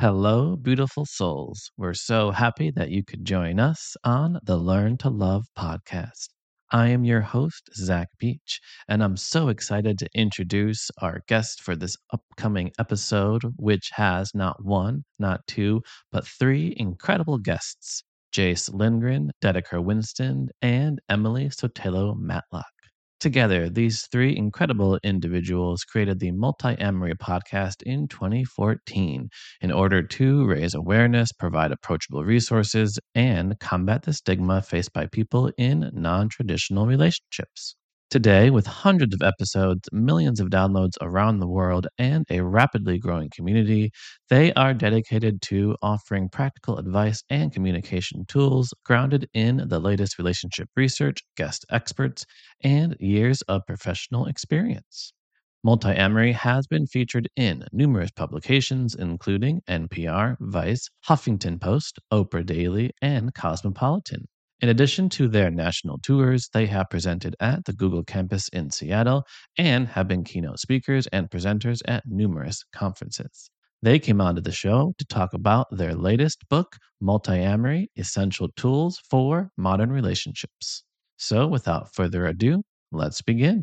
Hello, beautiful souls. We're so happy that you could join us on the Learn to Love podcast. I am your host, Zach Beach, and I'm so excited to introduce our guest for this upcoming episode, which has not one, not two, but three incredible guests Jase Lindgren, Dedeker Winston, and Emily Sotelo Matlack. Together, these three incredible individuals created the Multi-Amory podcast in 2014 in order to raise awareness, provide approachable resources, and combat the stigma faced by people in non traditional relationships. Today, with hundreds of episodes, millions of downloads around the world, and a rapidly growing community, they are dedicated to offering practical advice and communication tools grounded in the latest relationship research, guest experts, and years of professional experience. Multi-Amory has been featured in numerous publications, including NPR, Vice, Huffington Post, Oprah Daily, and Cosmopolitan. In addition to their national tours, they have presented at the Google campus in Seattle and have been keynote speakers and presenters at numerous conferences. They came onto the show to talk about their latest book, Multi-Amory Essential Tools for Modern Relationships. So, without further ado, let's begin.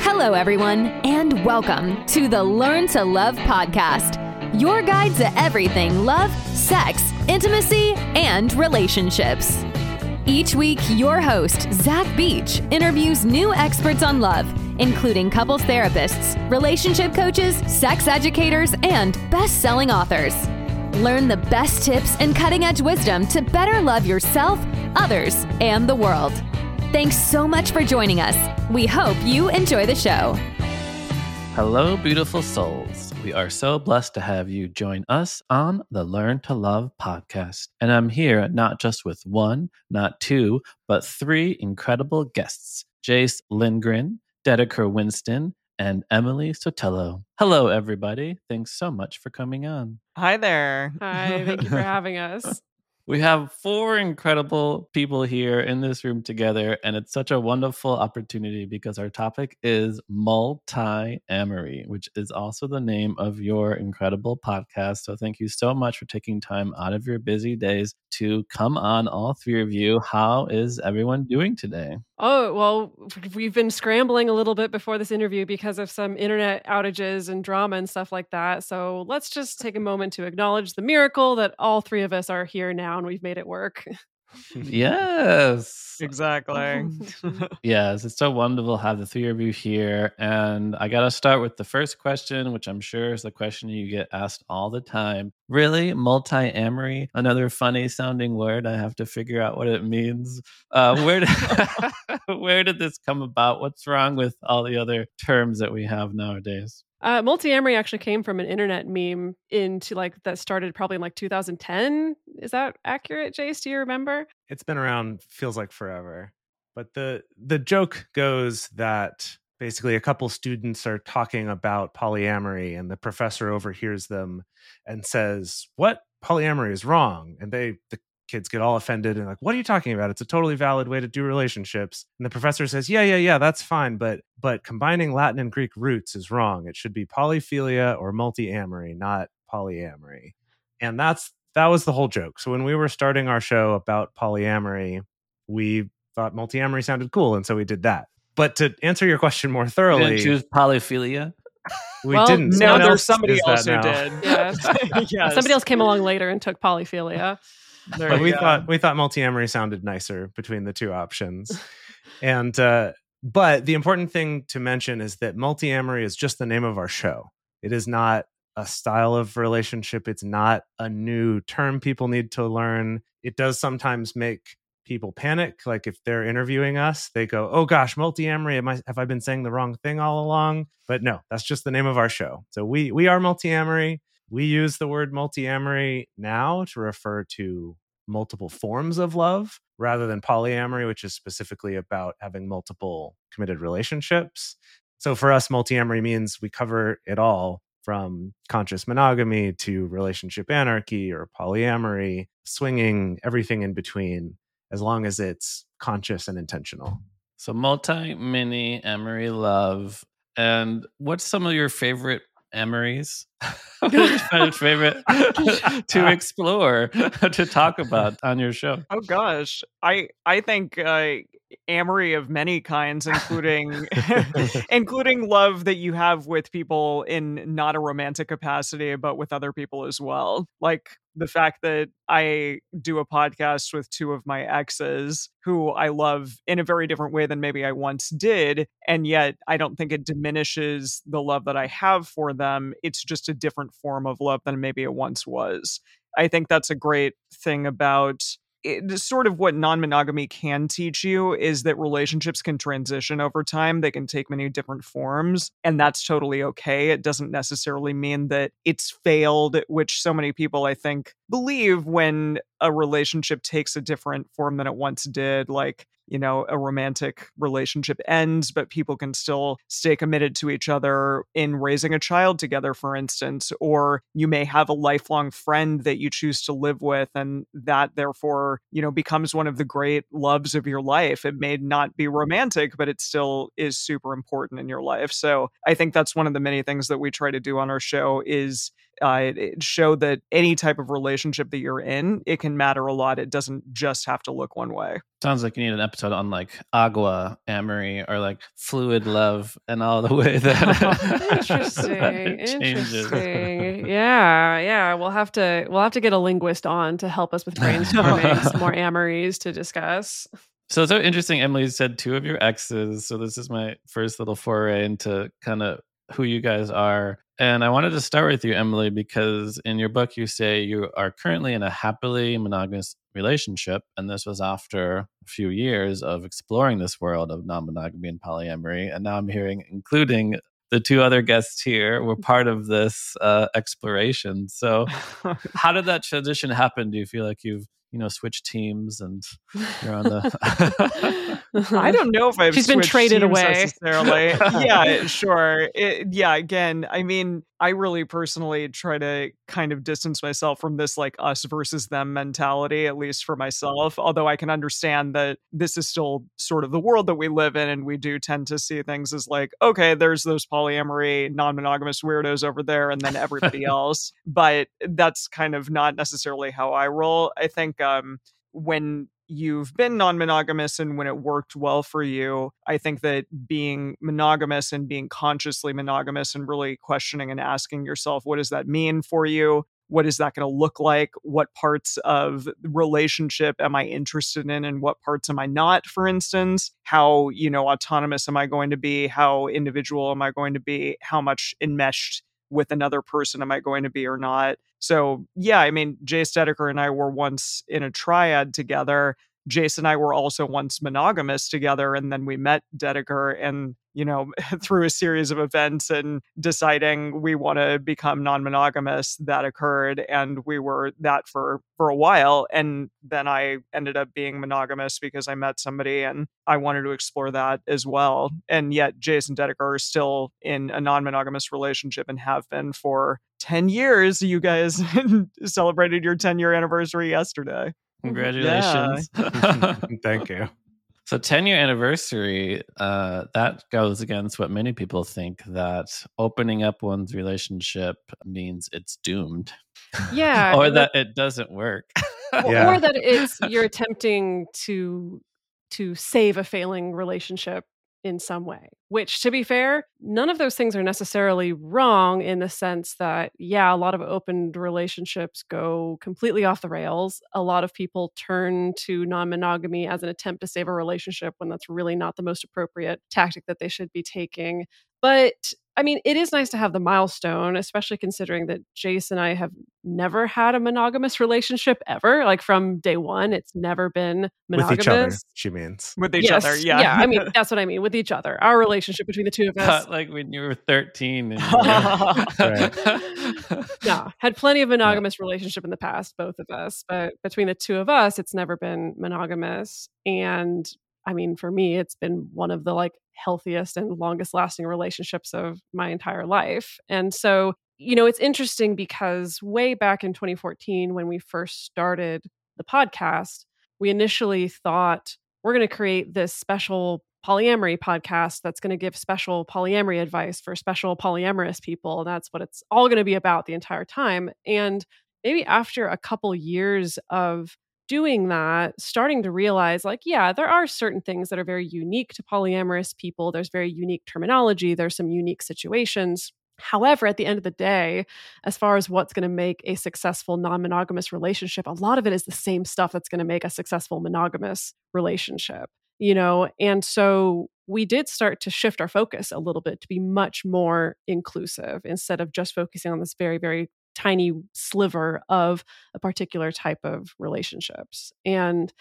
Hello, everyone, and welcome to the Learn to Love podcast, your guide to everything love, sex, intimacy, and relationships. Each week, your host, Zach Beach, interviews new experts on love, including couples therapists, relationship coaches, sex educators, and best selling authors. Learn the best tips and cutting edge wisdom to better love yourself, others, and the world. Thanks so much for joining us. We hope you enjoy the show. Hello, beautiful souls. We are so blessed to have you join us on the Learn to Love podcast. And I'm here not just with one, not two, but three incredible guests Jase Lindgren, Dedeker Winston, and Emily Sotelo. Hello, everybody. Thanks so much for coming on. Hi there. Hi, thank you for having us. We have four incredible people here in this room together, and it's such a wonderful opportunity because our topic is multi amory, which is also the name of your incredible podcast. So, thank you so much for taking time out of your busy days to come on, all three of you. How is everyone doing today? Oh, well, we've been scrambling a little bit before this interview because of some internet outages and drama and stuff like that. So, let's just take a moment to acknowledge the miracle that all three of us are here now and we've made it work. yes. Exactly. yes, it's so wonderful to have the three of you here. And I got to start with the first question, which I'm sure is the question you get asked all the time. Really? Multi amory? Another funny sounding word. I have to figure out what it means. Uh, where, did, where did this come about? What's wrong with all the other terms that we have nowadays? Uh, multi-amory actually came from an internet meme into like that started probably in like 2010. Is that accurate, Jase? Do you remember? It's been around, feels like forever. But the the joke goes that basically a couple students are talking about polyamory, and the professor overhears them and says, "What polyamory is wrong?" And they the kids get all offended and like, what are you talking about? It's a totally valid way to do relationships. And the professor says, yeah, yeah, yeah, that's fine. But but combining Latin and Greek roots is wrong. It should be polyphilia or multi-amory, not polyamory. And that's that was the whole joke. So when we were starting our show about polyamory, we thought multi-amory sounded cool. And so we did that. But to answer your question more thoroughly, choose polyphilia. We well, didn't. No, there's somebody else who did. Yeah. yes. Somebody else came along later and took polyphilia. But we go. thought we thought multi-amory sounded nicer between the two options. and uh, but the important thing to mention is that multi-amory is just the name of our show. It is not a style of relationship. It's not a new term people need to learn. It does sometimes make people panic. Like if they're interviewing us, they go, "Oh gosh, multi-amory. Am I, have I been saying the wrong thing all along?" But no, that's just the name of our show. So we we are multi-amory we use the word multi-amory now to refer to multiple forms of love rather than polyamory which is specifically about having multiple committed relationships. So for us multi-amory means we cover it all from conscious monogamy to relationship anarchy or polyamory swinging everything in between as long as it's conscious and intentional. So multi mini amory love and what's some of your favorite Amory's favorite to explore, to talk about on your show? Oh gosh, I I think uh, amory of many kinds, including including love that you have with people in not a romantic capacity, but with other people as well. Like the fact that I do a podcast with two of my exes who I love in a very different way than maybe I once did. And yet I don't think it diminishes the love that I have for them. It's just a different form of love than maybe it once was. I think that's a great thing about it, sort of what non-monogamy can teach you is that relationships can transition over time they can take many different forms and that's totally okay. It doesn't necessarily mean that it's failed which so many people i think believe when a relationship takes a different form than it once did like you know a romantic relationship ends but people can still stay committed to each other in raising a child together for instance or you may have a lifelong friend that you choose to live with and that therefore you know becomes one of the great loves of your life. It may not be romantic but it still is super important in your life. So i think that's one of the many things that we try to do on our show is uh, show that any type of relationship that you're in, it can matter a lot. It doesn't just have to look one way. Sounds like you need an episode on like agua, amory, or like fluid love, and all the way that interesting, interesting. Yeah, yeah. We'll have to we'll have to get a linguist on to help us with brainstorming some more amories to discuss. So it's so interesting. Emily said two of your exes. So this is my first little foray into kind of who you guys are. And I wanted to start with you, Emily, because in your book, you say you are currently in a happily monogamous relationship. And this was after a few years of exploring this world of non monogamy and polyamory. And now I'm hearing, including the two other guests here, were part of this uh, exploration. So, how did that transition happen? Do you feel like you've you know switch teams and you're on the I don't know if I've she's been traded away necessarily. yeah, sure. It, yeah, again, I mean, I really personally try to kind of distance myself from this like us versus them mentality, at least for myself. Although I can understand that this is still sort of the world that we live in, and we do tend to see things as like, okay, there's those polyamory, non monogamous weirdos over there, and then everybody else. But that's kind of not necessarily how I roll. I think um, when you've been non monogamous and when it worked well for you, I think that being monogamous and being consciously monogamous and really questioning and asking yourself, what does that mean for you? What is that going to look like? What parts of relationship am I interested in and what parts am I not, for instance? How, you know, autonomous am I going to be? How individual am I going to be? How much enmeshed with another person am I going to be or not? So, yeah, I mean, Jase Dedeker and I were once in a triad together. Jason and I were also once monogamous together, and then we met Dedeker, and you know, through a series of events and deciding we want to become non-monogamous, that occurred, and we were that for for a while, and then I ended up being monogamous because I met somebody, and I wanted to explore that as well. And yet, Jason Dedeker are still in a non-monogamous relationship and have been for ten years. You guys celebrated your ten year anniversary yesterday. Congratulations. Yeah. Thank you. So 10 year anniversary, uh, that goes against what many people think that opening up one's relationship means it's doomed. Yeah. or that, that it doesn't work. yeah. Or that it's you're attempting to to save a failing relationship in some way. Which, to be fair, none of those things are necessarily wrong in the sense that, yeah, a lot of opened relationships go completely off the rails. A lot of people turn to non monogamy as an attempt to save a relationship when that's really not the most appropriate tactic that they should be taking. But I mean, it is nice to have the milestone, especially considering that Jase and I have never had a monogamous relationship ever. Like from day one, it's never been monogamous. With each other, she means. With each yes, other, yeah. Yeah, I mean, that's what I mean. With each other. Our relationship between the two of us. Not like when you were 13. And yeah, had plenty of monogamous yeah. relationship in the past, both of us. But between the two of us, it's never been monogamous. And I mean, for me, it's been one of the like healthiest and longest lasting relationships of my entire life. And so, you know, it's interesting because way back in 2014, when we first started the podcast, we initially thought we're going to create this special polyamory podcast that's going to give special polyamory advice for special polyamorous people. And that's what it's all going to be about the entire time. And maybe after a couple years of doing that, starting to realize like, yeah, there are certain things that are very unique to polyamorous people. There's very unique terminology, there's some unique situations. However, at the end of the day, as far as what's going to make a successful non monogamous relationship, a lot of it is the same stuff that's going to make a successful monogamous relationship, you know? And so we did start to shift our focus a little bit to be much more inclusive instead of just focusing on this very, very tiny sliver of a particular type of relationships. And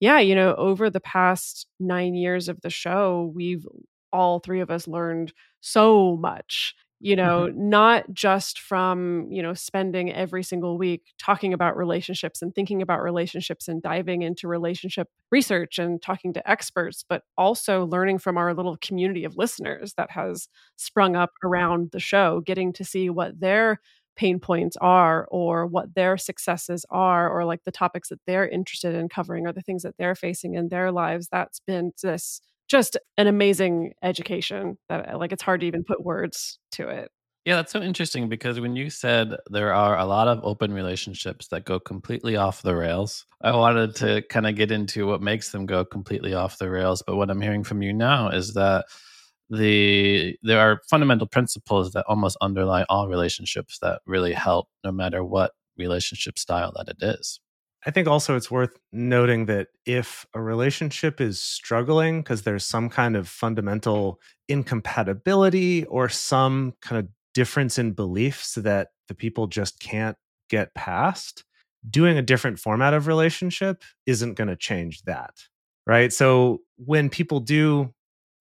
yeah, you know, over the past nine years of the show, we've all three of us learned so much you know mm-hmm. not just from you know spending every single week talking about relationships and thinking about relationships and diving into relationship research and talking to experts but also learning from our little community of listeners that has sprung up around the show getting to see what their pain points are or what their successes are or like the topics that they're interested in covering or the things that they're facing in their lives that's been this just an amazing education that uh, like it's hard to even put words to it. Yeah that's so interesting because when you said there are a lot of open relationships that go completely off the rails i wanted to kind of get into what makes them go completely off the rails but what i'm hearing from you now is that the there are fundamental principles that almost underlie all relationships that really help no matter what relationship style that it is I think also it's worth noting that if a relationship is struggling because there's some kind of fundamental incompatibility or some kind of difference in beliefs that the people just can't get past, doing a different format of relationship isn't going to change that. Right. So when people do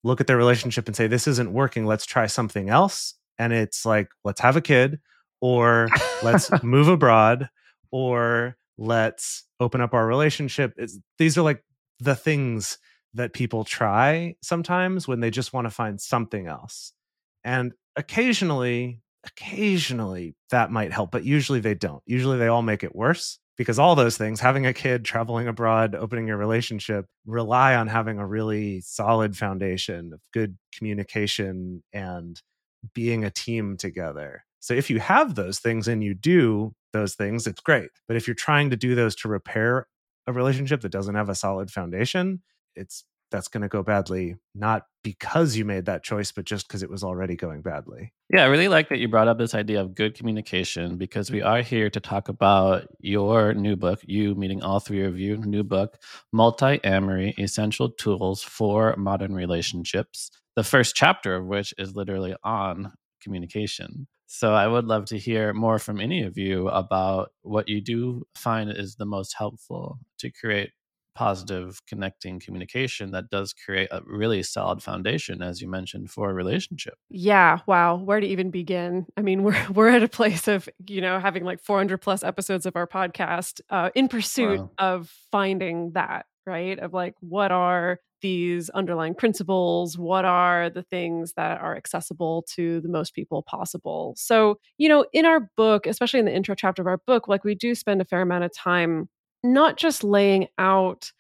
look at their relationship and say, this isn't working, let's try something else. And it's like, let's have a kid or let's move abroad or let's open up our relationship. It's, these are like the things that people try sometimes when they just want to find something else. And occasionally, occasionally that might help, but usually they don't. Usually they all make it worse because all those things having a kid traveling abroad opening your relationship rely on having a really solid foundation of good communication and being a team together. So if you have those things and you do those things it's great. But if you're trying to do those to repair a relationship that doesn't have a solid foundation it's that's going to go badly, not because you made that choice, but just because it was already going badly. Yeah, I really like that you brought up this idea of good communication because we are here to talk about your new book, you meeting all three of you, new book, Multi Amory Essential Tools for Modern Relationships. The first chapter of which is literally on communication. So I would love to hear more from any of you about what you do find is the most helpful to create positive connecting communication that does create a really solid foundation as you mentioned for a relationship. Yeah wow where to even begin? I mean we're we're at a place of you know having like 400 plus episodes of our podcast uh, in pursuit wow. of finding that right? Of like what are these underlying principles? What are the things that are accessible to the most people possible? So you know in our book especially in the intro chapter of our book like we do spend a fair amount of time not just laying out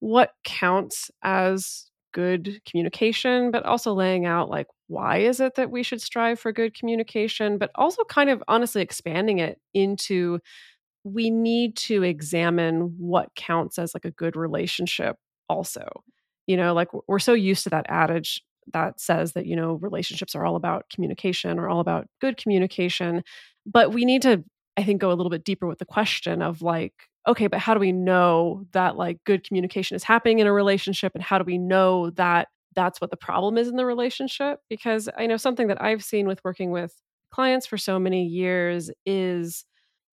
what counts as good communication, but also laying out like why is it that we should strive for good communication, but also kind of honestly expanding it into we need to examine what counts as like a good relationship also. You know, like we're so used to that adage that says that, you know, relationships are all about communication or all about good communication, but we need to I think go a little bit deeper with the question of like okay, but how do we know that like good communication is happening in a relationship and how do we know that that's what the problem is in the relationship? Because I know something that I've seen with working with clients for so many years is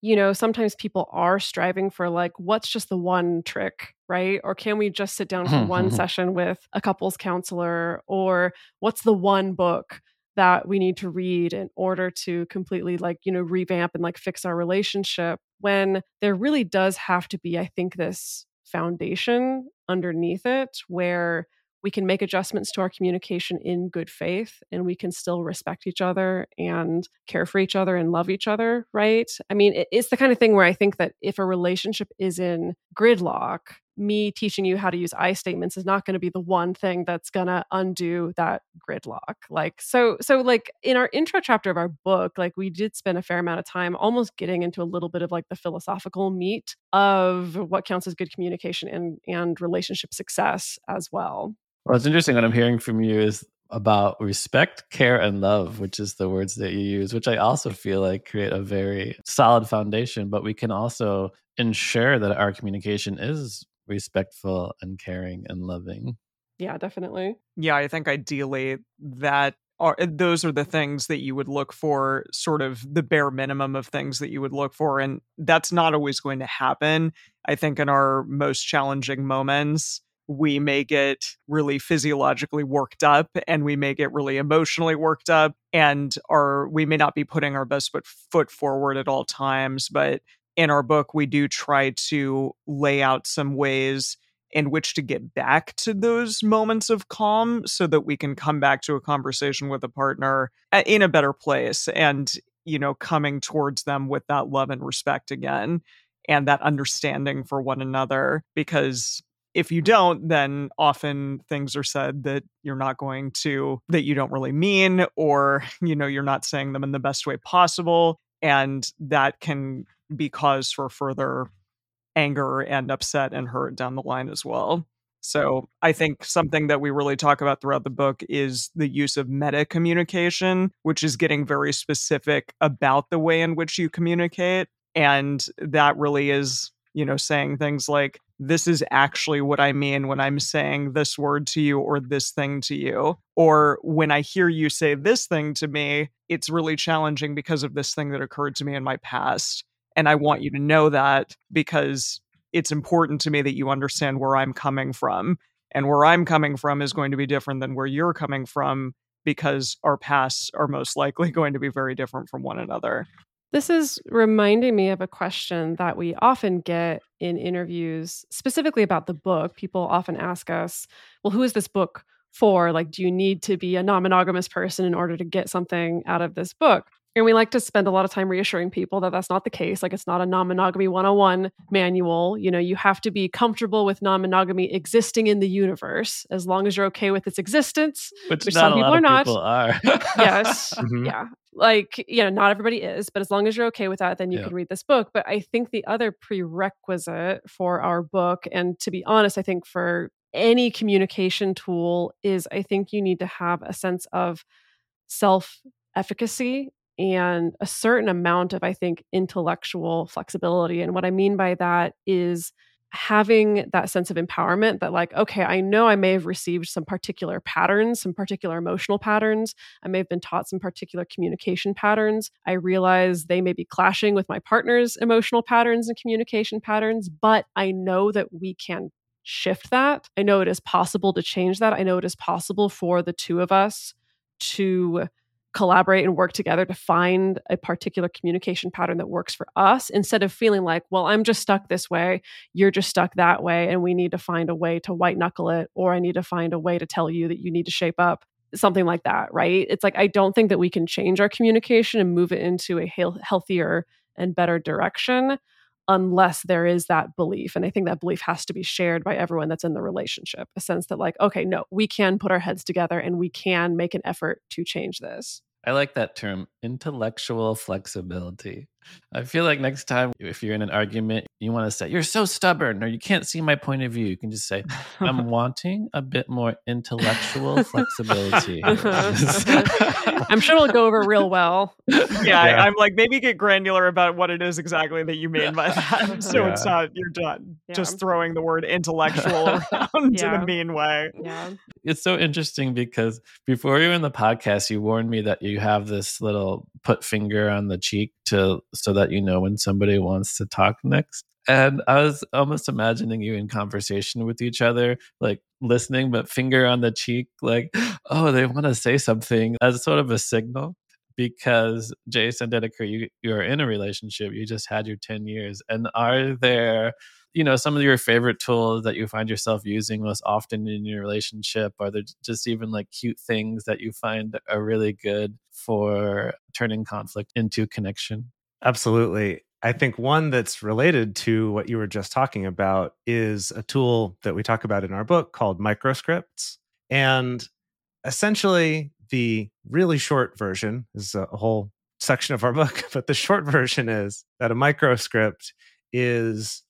you know, sometimes people are striving for like, what's just the one trick, right? Or can we just sit down for one mm-hmm. session with a couples counselor? Or what's the one book that we need to read in order to completely like you know revamp and like fix our relationship when there really does have to be i think this foundation underneath it where we can make adjustments to our communication in good faith and we can still respect each other and care for each other and love each other right? I mean it's the kind of thing where i think that if a relationship is in gridlock me teaching you how to use I statements is not going to be the one thing that's going to undo that gridlock. Like so so like in our intro chapter of our book, like we did spend a fair amount of time almost getting into a little bit of like the philosophical meat of what counts as good communication and and relationship success as well. Well, it's interesting what I'm hearing from you is about respect, care, and love, which is the words that you use, which I also feel like create a very solid foundation. But we can also ensure that our communication is respectful and caring and loving. Yeah, definitely. Yeah, I think ideally that are eh, those are the things that you would look for sort of the bare minimum of things that you would look for and that's not always going to happen i think in our most challenging moments we may get really physiologically worked up and we may get really emotionally worked up and our we may not be putting our best foot, foot forward at all times but in our book we do try to lay out some ways in which to get back to those moments of calm so that we can come back to a conversation with a partner uh, in a better place and you know coming towards them with that love and respect again and that understanding for one another because if you don't, then often things are said that you're not going to, that you don't really mean, or, you know, you're not saying them in the best way possible. And that can be cause for further anger and upset and hurt down the line as well. So I think something that we really talk about throughout the book is the use of meta communication, which is getting very specific about the way in which you communicate. And that really is, you know, saying things like, this is actually what I mean when I'm saying this word to you or this thing to you. Or when I hear you say this thing to me, it's really challenging because of this thing that occurred to me in my past. And I want you to know that because it's important to me that you understand where I'm coming from. And where I'm coming from is going to be different than where you're coming from because our pasts are most likely going to be very different from one another. This is reminding me of a question that we often get in interviews, specifically about the book. People often ask us, well, who is this book for? Like, do you need to be a non monogamous person in order to get something out of this book? And we like to spend a lot of time reassuring people that that's not the case. Like, it's not a non monogamy 101 manual. You know, you have to be comfortable with non monogamy existing in the universe as long as you're okay with its existence, which, which some people are not. People are. yes. Mm-hmm. Yeah like you know not everybody is but as long as you're okay with that then you yeah. can read this book but i think the other prerequisite for our book and to be honest i think for any communication tool is i think you need to have a sense of self efficacy and a certain amount of i think intellectual flexibility and what i mean by that is having that sense of empowerment that like okay i know i may have received some particular patterns some particular emotional patterns. I may have been taught some particular communication patterns. I realize they may be clashing with my partner's emotional patterns and communication patterns but i know that we can shift that. I know it is possible to change that. I know it is possible for the two of us to collaborate and work together to find a particular communication pattern that works for us instead of feeling like, well, I'm just stuck this way, you're just stuck that way, and we need to find a way to white knuckle it, or I need to find a way to tell you that you need to shape up. Something like that, right? It's like, I don't think that we can change our communication and move it into a healthier and better direction unless there is that belief. And I think that belief has to be shared by everyone that's in the relationship a sense that, like, okay, no, we can put our heads together and we can make an effort to change this. I like that term, intellectual flexibility. I feel like next time, if you're in an argument, you want to say, You're so stubborn, or you can't see my point of view. You can just say, I'm wanting a bit more intellectual flexibility. Uh-huh. I'm sure it'll go over real well. Yeah, yeah. I, am like, maybe get granular about what it is exactly that you mean by that. So yeah. it's not, you're done yeah. just throwing the word intellectual around in a mean way. Yeah. It's so interesting because before you were in the podcast, you warned me that you have this little put finger on the cheek to so that you know when somebody wants to talk next. And I was almost imagining you in conversation with each other, like listening, but finger on the cheek, like, oh, they want to say something as sort of a signal. Because Jason Dedeker, you you're in a relationship, you just had your 10 years. And are there you know some of your favorite tools that you find yourself using most often in your relationship are there just even like cute things that you find are really good for turning conflict into connection Absolutely. I think one that's related to what you were just talking about is a tool that we talk about in our book called microscripts. And essentially, the really short version is a whole section of our book, but the short version is that a microscript is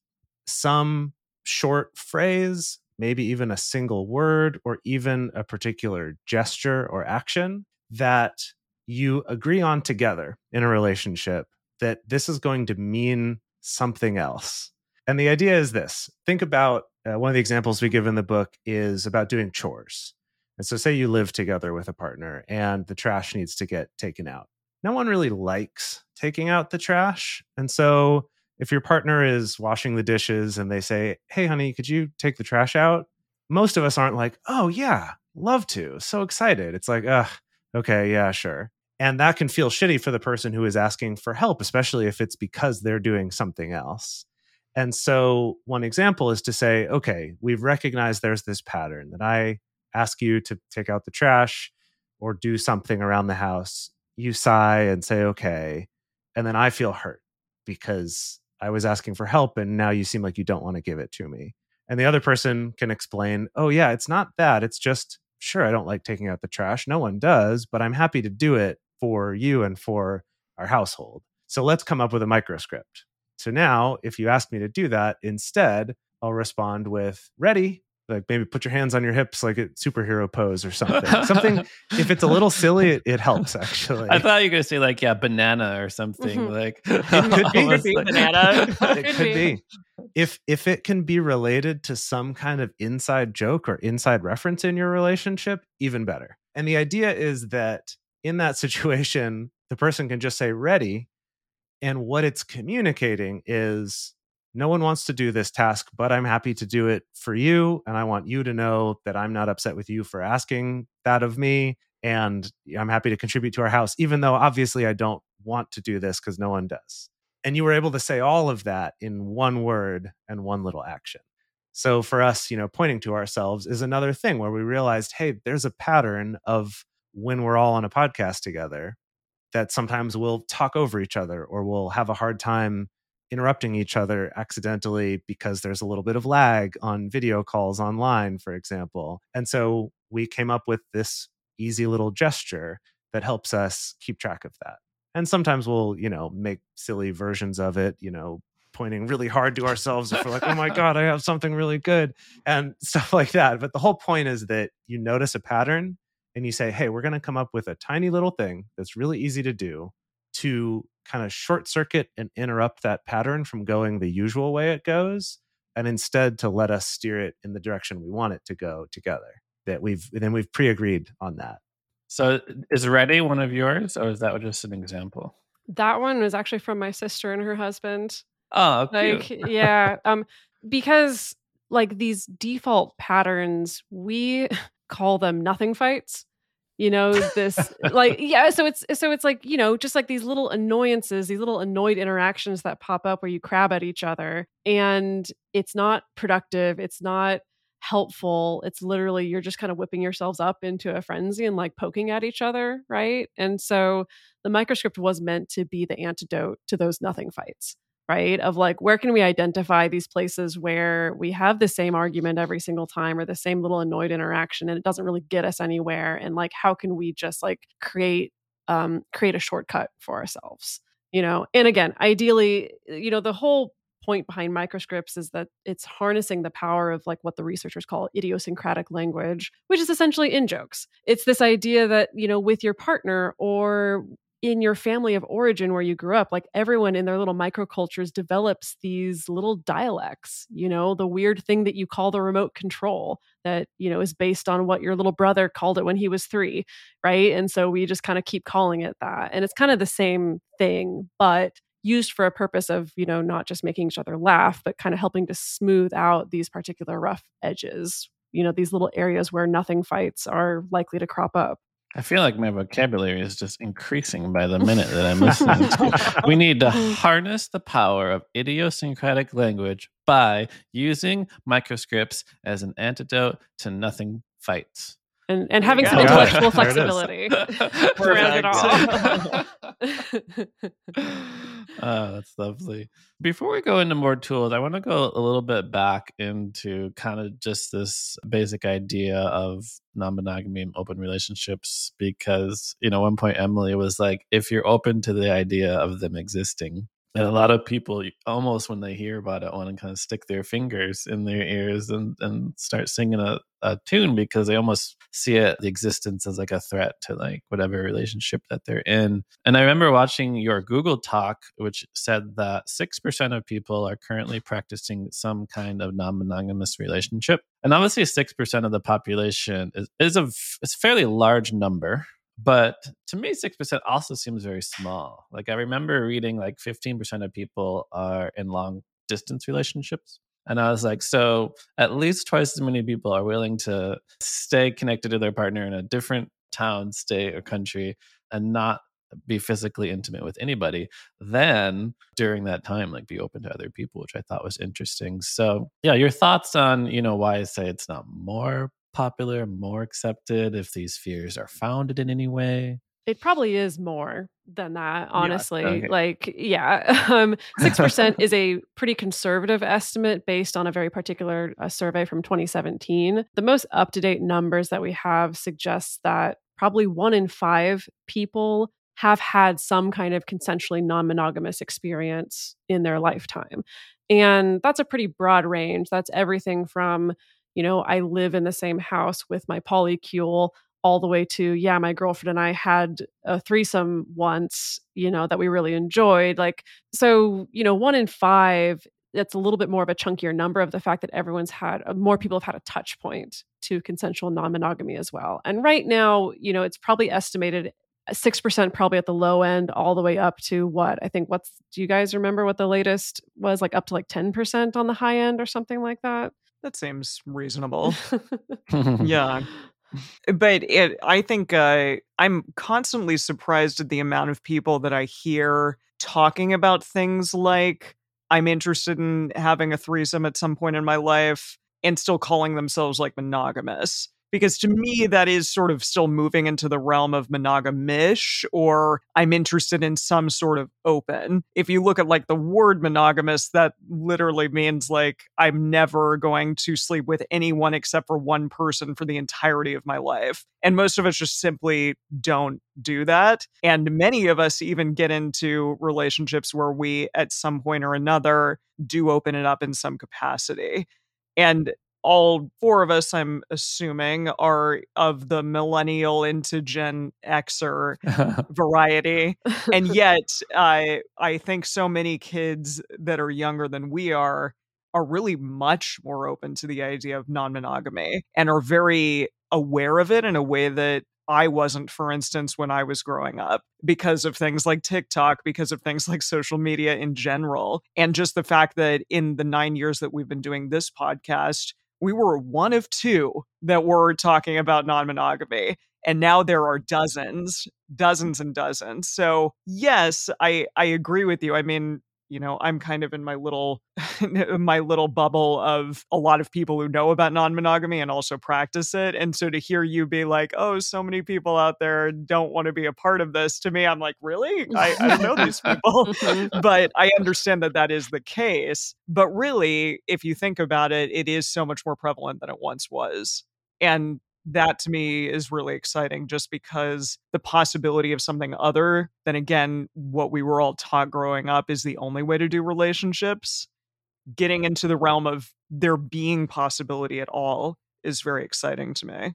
some short phrase, maybe even a single word, or even a particular gesture or action that you agree on together in a relationship that this is going to mean something else. And the idea is this think about uh, one of the examples we give in the book is about doing chores. And so, say you live together with a partner and the trash needs to get taken out. No one really likes taking out the trash. And so, if your partner is washing the dishes and they say, Hey, honey, could you take the trash out? Most of us aren't like, Oh, yeah, love to. So excited. It's like, Ugh, okay, yeah, sure. And that can feel shitty for the person who is asking for help, especially if it's because they're doing something else. And so, one example is to say, okay, we've recognized there's this pattern that I ask you to take out the trash or do something around the house. You sigh and say, okay. And then I feel hurt because I was asking for help and now you seem like you don't want to give it to me. And the other person can explain, oh, yeah, it's not that. It's just, sure, I don't like taking out the trash. No one does, but I'm happy to do it for you and for our household. So let's come up with a microscript. So now, if you ask me to do that, instead, I'll respond with ready. Like maybe put your hands on your hips like a superhero pose or something. something, if it's a little silly, it, it helps actually. I thought you were going to say like, yeah, banana or something. Mm-hmm. Like, it could be, could be like- banana. it Could could be. be. If if it can be related to some kind of inside joke or inside reference in your relationship, even better. And the idea is that in that situation, the person can just say ready. And what it's communicating is no one wants to do this task, but I'm happy to do it for you. And I want you to know that I'm not upset with you for asking that of me. And I'm happy to contribute to our house, even though obviously I don't want to do this because no one does. And you were able to say all of that in one word and one little action. So for us, you know, pointing to ourselves is another thing where we realized, hey, there's a pattern of when we're all on a podcast together that sometimes we'll talk over each other or we'll have a hard time interrupting each other accidentally because there's a little bit of lag on video calls online, for example. And so we came up with this easy little gesture that helps us keep track of that. And sometimes we'll, you know, make silly versions of it, you know, pointing really hard to ourselves if we're like, oh my God, I have something really good and stuff like that. But the whole point is that you notice a pattern and you say, hey, we're going to come up with a tiny little thing that's really easy to do to kind of short circuit and interrupt that pattern from going the usual way it goes and instead to let us steer it in the direction we want it to go together that we've then we've pre-agreed on that so is ready one of yours, or is that just an example? That one was actually from my sister and her husband. Oh, Like, yeah, um, because like these default patterns, we call them nothing fights. You know, this like yeah, so it's so it's like, you know, just like these little annoyances, these little annoyed interactions that pop up where you crab at each other and it's not productive, it's not helpful. It's literally you're just kind of whipping yourselves up into a frenzy and like poking at each other, right? And so the microscript was meant to be the antidote to those nothing fights right? Of like, where can we identify these places where we have the same argument every single time or the same little annoyed interaction and it doesn't really get us anywhere? And like, how can we just like create, um, create a shortcut for ourselves? You know, and again, ideally, you know, the whole point behind microscripts is that it's harnessing the power of like what the researchers call idiosyncratic language, which is essentially in jokes. It's this idea that, you know, with your partner or in your family of origin where you grew up, like everyone in their little microcultures develops these little dialects, you know, the weird thing that you call the remote control that, you know, is based on what your little brother called it when he was three, right? And so we just kind of keep calling it that. And it's kind of the same thing, but used for a purpose of, you know, not just making each other laugh, but kind of helping to smooth out these particular rough edges, you know, these little areas where nothing fights are likely to crop up. I feel like my vocabulary is just increasing by the minute that I'm listening to. We need to harness the power of idiosyncratic language by using microscripts as an antidote to nothing fights. And, and having some intellectual There flexibility to round it Perfect. Oh, that's lovely. Before we go into more tools, I want to go a little bit back into kind of just this basic idea of non monogamy and open relationships because, you know, one point Emily was like, if you're open to the idea of them existing, and a lot of people almost when they hear about it want to kind of stick their fingers in their ears and, and start singing a, a tune because they almost see it the existence as like a threat to like whatever relationship that they're in. And i remember watching your google talk which said that 6% of people are currently practicing some kind of non-monogamous relationship. And obviously 6% of the population is, is a it's a fairly large number but to me 6% also seems very small. Like i remember reading like 15% of people are in long distance relationships and i was like so at least twice as many people are willing to stay connected to their partner in a different town state or country and not be physically intimate with anybody then during that time like be open to other people which i thought was interesting. So yeah your thoughts on you know why i say it's not more popular, more accepted, if these fears are founded in any way? It probably is more than that, honestly. Yeah, okay. Like, yeah, um, 6% is a pretty conservative estimate based on a very particular uh, survey from 2017. The most up to date numbers that we have suggests that probably one in five people have had some kind of consensually non monogamous experience in their lifetime. And that's a pretty broad range. That's everything from you know, I live in the same house with my polycule all the way to, yeah, my girlfriend and I had a threesome once, you know, that we really enjoyed. Like, so, you know, one in five, that's a little bit more of a chunkier number of the fact that everyone's had, uh, more people have had a touch point to consensual non monogamy as well. And right now, you know, it's probably estimated 6% probably at the low end all the way up to what i think what's do you guys remember what the latest was like up to like 10% on the high end or something like that that seems reasonable. yeah. But it, I think uh, I'm constantly surprised at the amount of people that I hear talking about things like, I'm interested in having a threesome at some point in my life and still calling themselves like monogamous because to me that is sort of still moving into the realm of monogamish or i'm interested in some sort of open. If you look at like the word monogamous that literally means like i'm never going to sleep with anyone except for one person for the entirety of my life. And most of us just simply don't do that. And many of us even get into relationships where we at some point or another do open it up in some capacity. And all four of us, I'm assuming, are of the millennial into Gen Xer variety. And yet, I I think so many kids that are younger than we are are really much more open to the idea of non-monogamy and are very aware of it in a way that I wasn't, for instance, when I was growing up, because of things like TikTok, because of things like social media in general, and just the fact that in the nine years that we've been doing this podcast, we were one of two that were talking about non monogamy. And now there are dozens, dozens and dozens. So, yes, I, I agree with you. I mean, you know i'm kind of in my little my little bubble of a lot of people who know about non-monogamy and also practice it. And so to hear you be like oh so many people out there don't want to be a part of this to me i'm like really? I, I don't know these people. Mm-hmm. but i understand that that is the case. But really if you think about it it is so much more prevalent than it once was. And that to me is really exciting just because the possibility of something other than again what we were all taught growing up is the only way to do relationships. Getting into the realm of there being possibility at all is very exciting to me.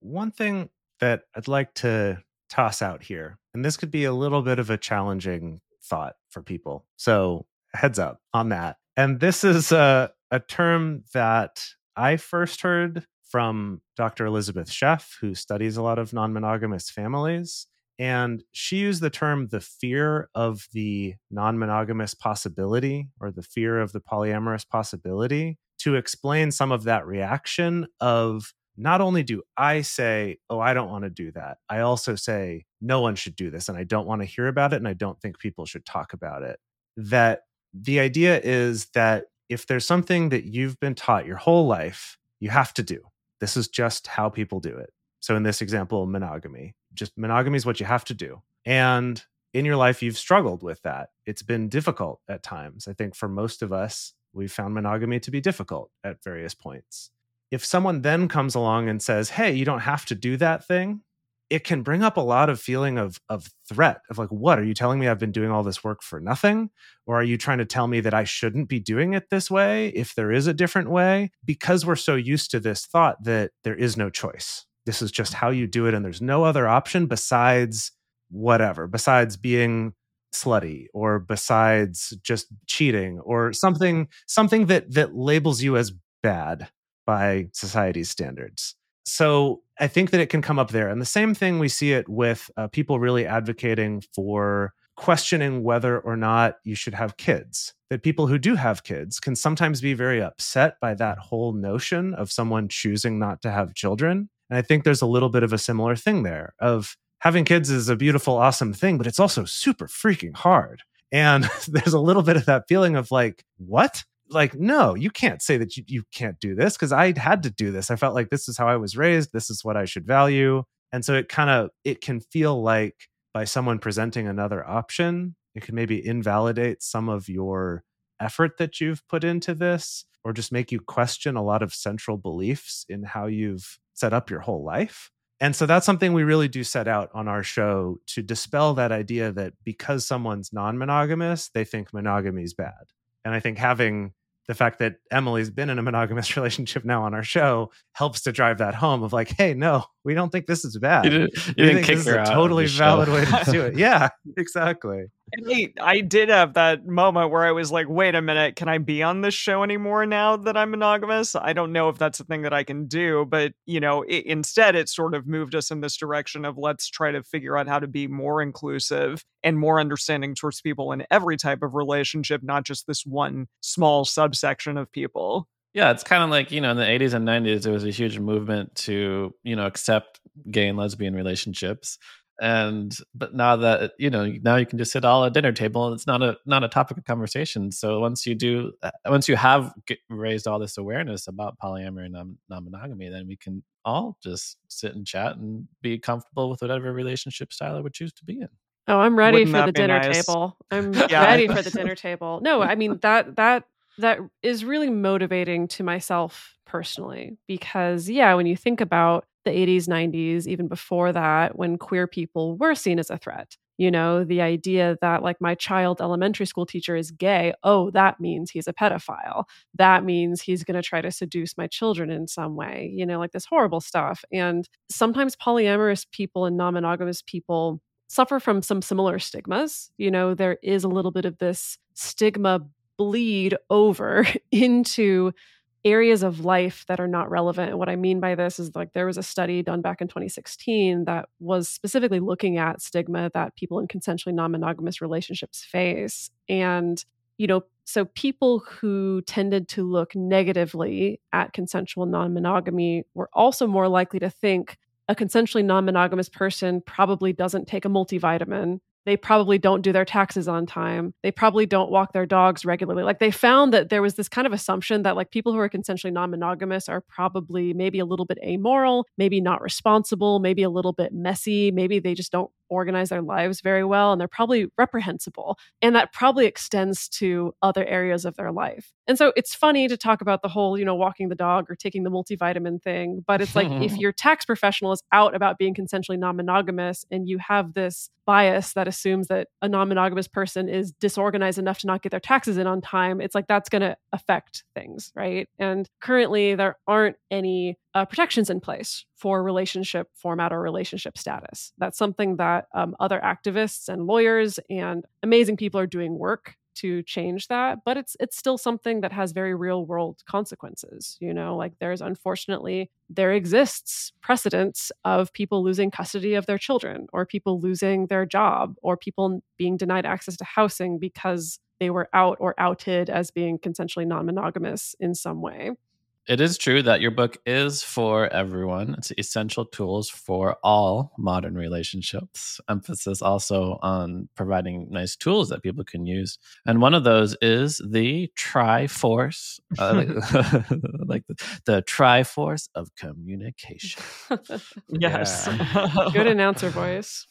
One thing that i'd like to toss out here and this could be a little bit of a challenging thought for people so heads up on that and this is a, a term that i first heard from Dr. Elisabeth Sheff, who studies a lot of non monogamous families. And she used the term the fear of the non monogamous possibility or the fear of the polyamorous possibility to explain some of that reaction of not only do I say, oh, I don't want to do that, I also say, no one should do this and I don't want to hear about it and I don't think people should talk about it. That the idea is that if there's something that you've been taught your whole life, you have to do. This is just how people do it. So in this example, monogamy. Just monogamy is what you have to do. And in your life you've struggled with that. It's been difficult at times. I think for most of us, we've found monogamy to be difficult at various points. If someone then comes along and says, Hey, you don't have to do that thing, it can bring up a lot of feeling of of threat of like what? Are you telling me i've been doing all this work for nothing? Or are you trying to tell me that i shouldn't be doing it this way if there is a different way? Because we're so used to this thought that there is no choice. This is just how you do it and there's no other option besides whatever besides being slutty or besides just cheating or something something that that labels you as bad by society's standards so I think that it can come up there. And the same thing we see it with uh, people really advocating for questioning whether or not you should have kids. That people who do have kids can sometimes be very upset by that whole notion of someone choosing not to have children. And I think there's a little bit of a similar thing there of having kids is a beautiful, awesome thing, but it's also super freaking hard. And there's a little bit of that feeling of like, what? Like no you can't say that you, you can't do this because i had to do this. I felt like this is how i was raised this is what i should value. And so it kind of it can feel like by someone presenting another option it can maybe invalidate some of your effort that you've put into this or just make you question a lot of central beliefs in how you've set up your whole life. And so that's something we really do set out on our show to dispel that idea that because someone's non-monogamous they think monogamy is bad and I think having the fact that Emily's been in a monogamous relationship now on our show helps to drive that home of like, hey, no, we don't think this is bad. You didn't, you didn't kick this her is a out totally valid way to do it. Yeah, exactly. Hey, I did have that moment where I was like, wait a minute, can I be on this show anymore now that I'm monogamous? I don't know if that's a thing that I can do, but you know, it, instead it sort of moved us in this direction of let's try to figure out how to be more inclusive and more understanding towards people in every type of relationship, not just this one small subsection of people. Yeah, it's kind of like, you know, in the 80s and 90s, there was a huge movement to, you know, accept gay and lesbian relationships. And but now that you know, now you can just sit all at dinner table, and it's not a not a topic of conversation. So once you do, uh, once you have get, raised all this awareness about polyamory and non monogamy, then we can all just sit and chat and be comfortable with whatever relationship style I would choose to be in. Oh, I'm ready Wouldn't for the dinner nice? table. I'm Yeah. ready for the dinner table. No, I mean that that that is really motivating to myself personally because yeah, when you think about the 80s, 90s, even before that when queer people were seen as a threat, you know, the idea that like my child elementary school teacher is gay, oh, that means he's a pedophile. That means he's going to try to seduce my children in some way, you know, like this horrible stuff. And sometimes polyamorous people and non-monogamous people suffer from some similar stigmas. You know, there is a little bit of this stigma bleed over into areas of life that are not relevant. And what I mean by this is like there was a study done back in 2016 that was specifically looking at stigma that people in consensually non monogamous relationships face. And, you know, so people who tended to look negatively at consensual non monogamy were also more likely to think a consensually non monogamous person probably doesn't take a multivitamin. They probably don't do their taxes on time. They probably don't walk their dogs regularly. Like they found that there was this kind of assumption that like people who are consensually non-monogamous are probably maybe a little bit amoral, maybe not responsible, maybe a little bit messy, maybe they just don't organize their lives very well and they're probably reprehensible. And that probably extends to other areas of their life. And so it's funny to talk about the whole, you know, walking the dog or taking the multivitamin thing, but it's like if your tax professional is out about being consensually non-monogamous and you have this bias that assumes that a non-monogamous person is disorganized enough to not get their taxes in on time, it's like that's going to affect things, right? And currently there aren't any uh, protections in place for relationship format or relationship status. That's something that um, other activists and lawyers and amazing people are doing work to change that but it's it's still something that has very real world consequences you know like there's unfortunately there exists precedents of people losing custody of their children or people losing their job or people being denied access to housing because they were out or outed as being consensually non-monogamous in some way It is true that your book is for everyone. It's essential tools for all modern relationships. Emphasis also on providing nice tools that people can use. And one of those is the Triforce, uh, like, like the, the Triforce of communication. Yes. good announcer voice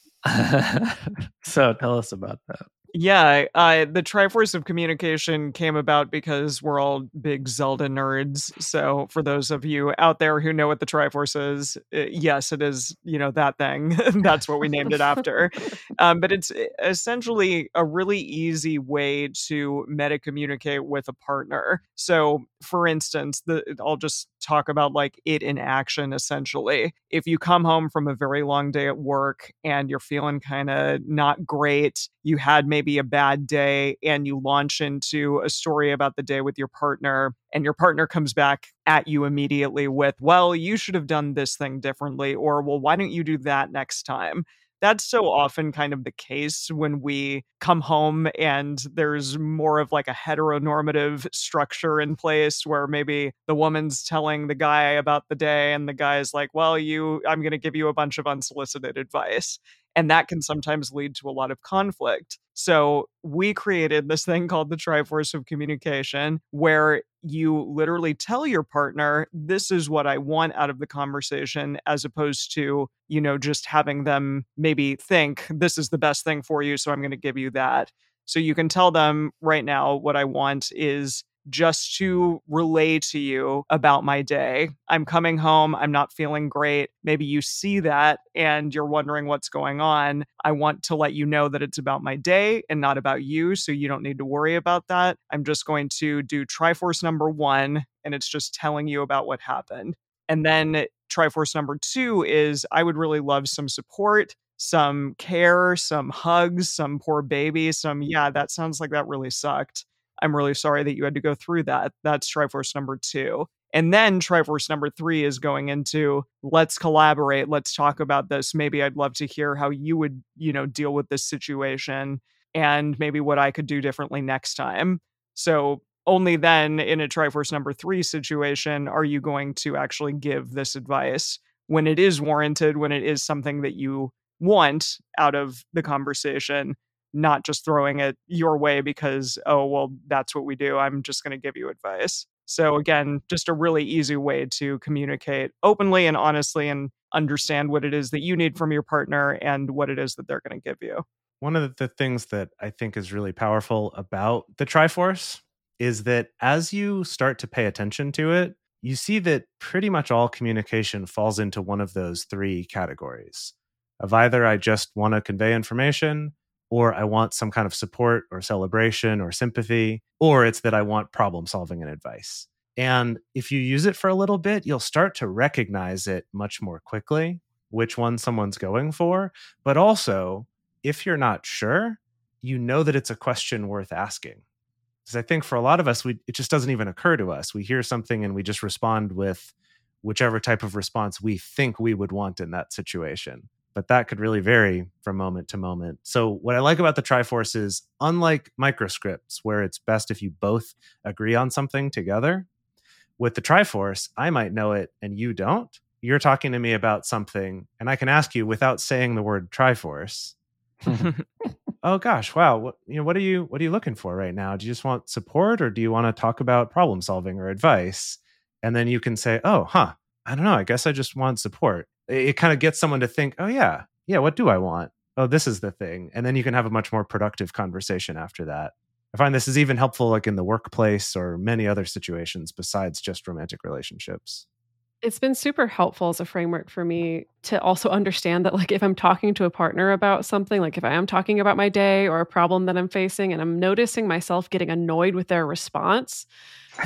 so tell us about that. Yeah, uh, the Triforce of Communication came about because we're all big Zelda nerds. So, for those of you out there who know what the Triforce is, uh, yes, it is, you know, that thing. That's what we named it after. Um, but it's uh, essentially a really easy way to meta communicate with a partner. So, for instance, the I'll just talk about like it in action essentially. If you come home from a very long day at work and you're feeling kind of not great, you had maybe a bad day and you launch into a story about the day with your partner and your partner comes back at you immediately with, "Well, you should have done this thing differently," or "Well, why don't you do that next time?" That's so often kind of the case when we come home and there's more of like a heteronormative structure in place where maybe the woman's telling the guy about the day and the guy's like, well, you, I'm going to give you a bunch of unsolicited advice. And that can sometimes lead to a lot of conflict. So we created this thing called the Triforce of Communication, where you literally tell your partner, this is what I want out of the conversation, as opposed to, you know, just having them maybe think this is the best thing for you. So I'm going to give you that. So you can tell them right now what I want is just to relay to you about my day. I'm coming home. I'm not feeling great. Maybe you see that and you're wondering what's going on. I want to let you know that it's about my day and not about you. So you don't need to worry about that. I'm just going to do Triforce number one, and it's just telling you about what happened. And then Triforce number two is I would really love some support some care, some hugs, some poor baby, some, yeah, that sounds like that really sucked. I'm really sorry that you had to go through that. That's Triforce number two. And then Triforce number three is going into let's collaborate, let's talk about this. Maybe I'd love to hear how you would, you know, deal with this situation and maybe what I could do differently next time. So only then in a Triforce number three situation are you going to actually give this advice when it is warranted, when it is something that you want out of the conversation not just throwing it your way because, oh, well, that's what we do. I'm just going to give you advice. So, again, just a really easy way to communicate openly and honestly and understand what it is that you need from your partner and what it is that they're going to give you. One of the things that I think is really powerful about the Triforce is that as you start to pay attention to it, you see that pretty much all communication falls into one of those three categories of either I just want to convey information, or I want some kind of support or celebration or sympathy, or it's that I want problem solving and advice. And if you use it for a little bit, you'll start to recognize it much more quickly, which one someone's going for. But also, if you're not sure, you know that it's a question worth asking. Because I think for a lot of us, we, it just doesn't even occur to us. We hear something and we just respond with whichever type of response we think we would want in that situation but that could really vary from moment to moment. So, what I like about the Triforce is unlike microscripts, where it's best if you both agree on something together, with the Triforce, I might know it and you don't. You're talking to me about something, and I can ask you without saying the word Triforce. oh gosh, wow! What you know? What are you What are you looking for right now? Do you just want support, or do you want to talk about problem solving or advice? And then you can say, "Oh, huh? I don't know. I guess I just want support." it kind of gets someone to think, oh, yeah, yeah, what do I want? Oh, this is the thing. And then you can have a much more productive conversation after that. I find this is even helpful like in the workplace or many other situations besides just romantic relationships. It's been super helpful as a framework for me to also understand that like if I'm talking to a partner about something, like if I am talking about my day or a problem that I'm facing and I'm noticing myself getting annoyed with their response,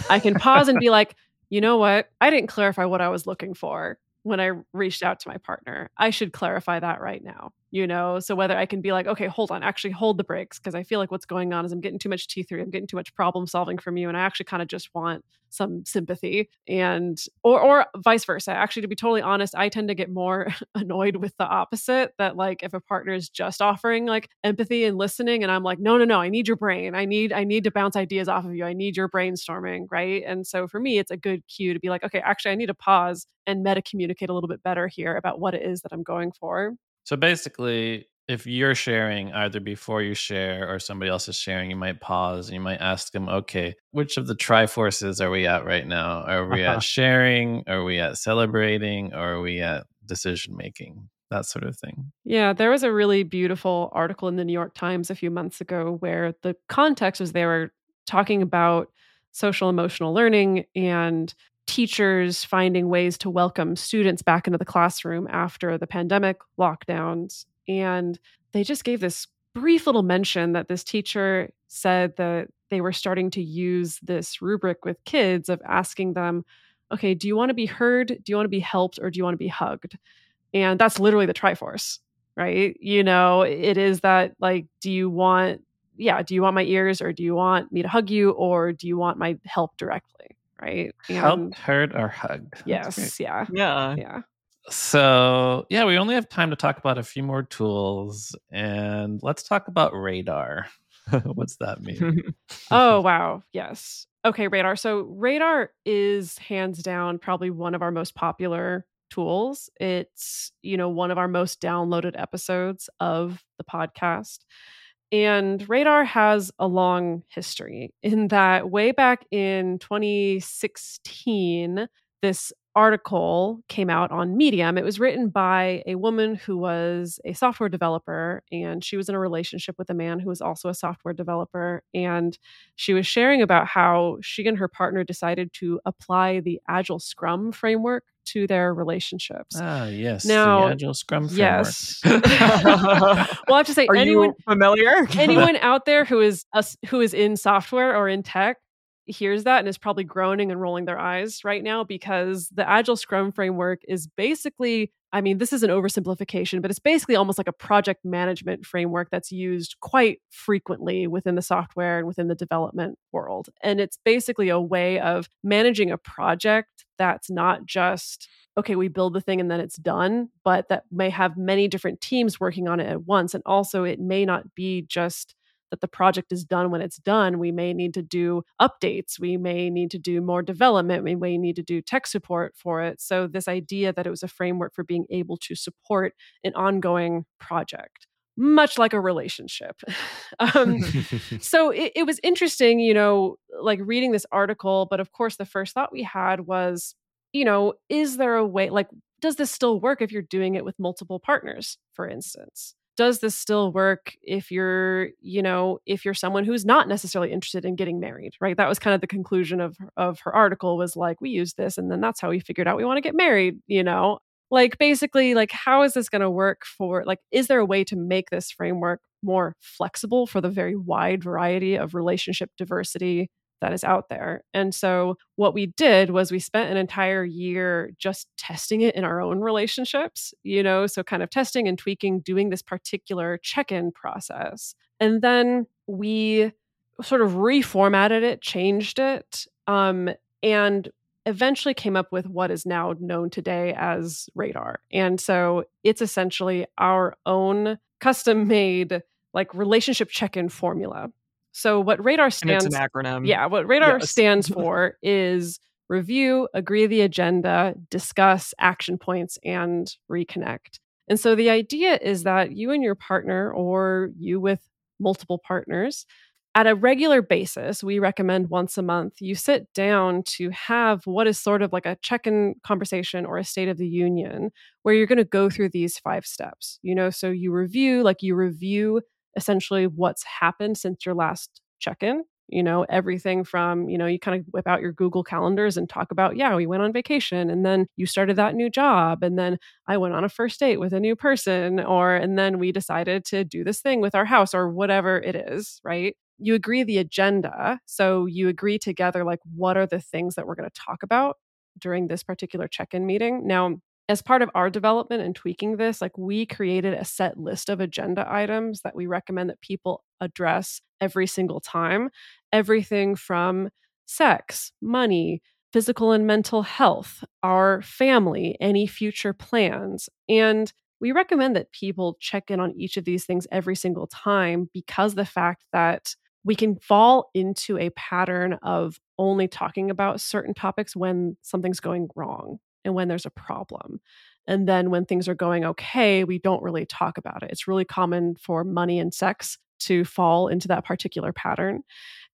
I can pause and be like, "You know what? I didn't clarify what I was looking for." when I reached out to my partner. I should clarify that right now you know so whether i can be like okay hold on actually hold the brakes because i feel like what's going on is i'm getting too much t3 i'm getting too much problem solving from you and i actually kind of just want some sympathy and or or vice versa actually to be totally honest i tend to get more annoyed with the opposite that like if a partner is just offering like empathy and listening and i'm like no no no i need your brain i need i need to bounce ideas off of you i need your brainstorming right? And so for me it's a good cue to be like okay actually i need to pause and meta communicate a little bit better here about what it is that i'm going for so basically, if you're sharing either before you share or somebody else is sharing, you might pause and you might ask them, okay, which of the triforces are we at right now? Are we uh-huh. at sharing? Are we at celebrating? Or are we at decision making? that sort of thing. Yeah, there was a really beautiful article in the New York Times a few months ago where the context was they were talking about social emotional learning and teachers finding ways to welcome students back into the classroom after the pandemic lockdowns. And they just gave this brief little mention that this teacher said that they were starting to use this rubric with kids of asking them, okay, do you want to be heard? Do you want to be helped? Or do you want to be hugged? And that's literally the Triforce, right? You know, it is that like, do you want, yeah, do you want my ears or do you want me to hug you or do you want my help directly? Right. Helped, heard, or hugged. Yes. Yeah. Yeah. Yeah. So, yeah, we only have time to talk about a few more tools and let's talk about radar. What's that mean? oh, wow. Yes. Okay, radar. So, radar is hands down probably one of our most popular tools. It's, you know, one of our most downloaded episodes of the podcast. And Radar has a long history in that way back in 2016, this article came out on Medium. It was written by a woman who was a software developer, and she was in a relationship with a man who was also a software developer. And she was sharing about how she and her partner decided to apply the Agile Scrum framework to their relationships. Ah, yes. Now, the Agile Scrum framework. Yes. well, I have to say, Are anyone you familiar? anyone out there who is us who is in software or in tech hears that and is probably groaning and rolling their eyes right now because the agile scrum framework is basically i mean this is an oversimplification but it's basically almost like a project management framework that's used quite frequently within the software and within the development world and it's basically a way of managing a project that's not just okay, we build the thing and then it's done, but that may have many different teams working on it at once. And also, it may not be just that the project is done when it's done. We may need to do updates. We may need to do more development. We may need to do tech support for it. So, this idea that it was a framework for being able to support an ongoing project. Much like a relationship. um, so it, it was interesting, you know, like reading this article. But of course, the first thought we had was, you know, is there a way, like, does this still work if you're doing it with multiple partners, for instance? Does this still work if you're, you know, if you're someone who's not necessarily interested in getting married, right? That was kind of the conclusion of of her article was like, we use this and then that's how we figured out we want to get married, you know? Like basically like how is this going to work for like is there a way to make this framework more flexible for the very wide variety of relationship diversity that is out there. And so what we did was we spent an entire year just testing it in our own relationships, you know, so kind of testing and tweaking, doing this particular check-in process. And then we sort of reformatted it, changed it, um, and eventually came up with what is now known today as radar. And so it's essentially our own custom made like relationship check-in formula so what radar stands and it's an acronym. Yeah, what radar Yes. stands for is review, agree the agenda, discuss action points and reconnect. And so the idea is that you and your partner or you with multiple partners at a regular basis, we recommend once a month, you sit down to have what is sort of like a check in conversation or a state of the union where you're going to go through these five steps. You know, so you review, like you review essentially what's happened since your last check in. You know, everything from, you know, you kind of whip out your Google calendars and talk about, yeah, we went on vacation and then you started that new job. And then I went on a first date with a new person. Or, and then we decided to do this thing with our house or whatever it is, right? You agree the agenda. So you agree together, like, what are the things that we're going to talk about during this particular check in meeting? Now, as part of our development and tweaking this, like we created a set list of agenda items that we recommend that people address every single time. Everything from sex, money, physical and mental health, our family, any future plans. And we recommend that people check in on each of these things every single time because the fact that we can fall into a pattern of only talking about certain topics when something's going wrong and when there's a problem. And then when things are going okay, we don't really talk about it. It's really common for money and sex to fall into that particular pattern.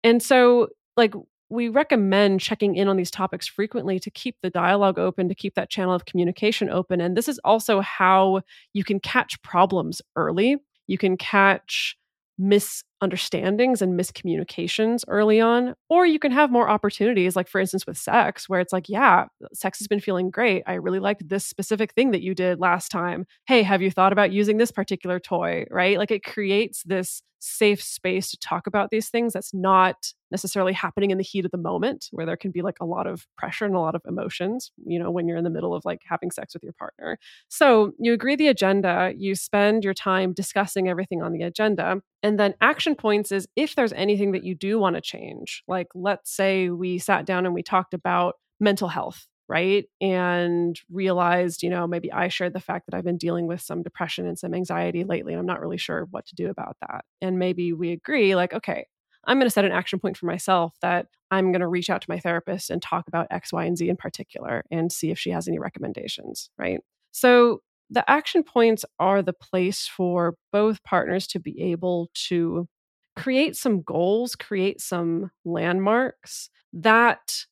And so, like, we recommend checking in on these topics frequently to keep the dialogue open, to keep that channel of communication open. And this is also how you can catch problems early. You can catch misunderstandings and miscommunications early on or you can have more opportunities like for instance with sex where it's like yeah sex has been feeling great. I really liked this specific thing that you did last time. Hey have you thought about using this particular toy? Right? Like it creates this safe space to talk about these things that's not necessarily happening in the heat of the moment where there can be like a lot of pressure and a lot of emotions you know when you're in the middle of like having sex with your partner so you agree the agenda you spend your time discussing everything on the agenda and then action points is if there's anything that you do want to change like let's say we sat down and we talked about mental health right? And realized, you know, maybe I shared the fact that I've been dealing with some depression and some anxiety lately, and I'm not really sure what to do about that. And maybe we agree, like, okay, I'm going to set an action point for myself that I'm going to reach out to my therapist and talk about X, Y, and Z in particular and see if she has any recommendations, right? So the action points are the place for both partners to be able to create some goals, create some landmarks that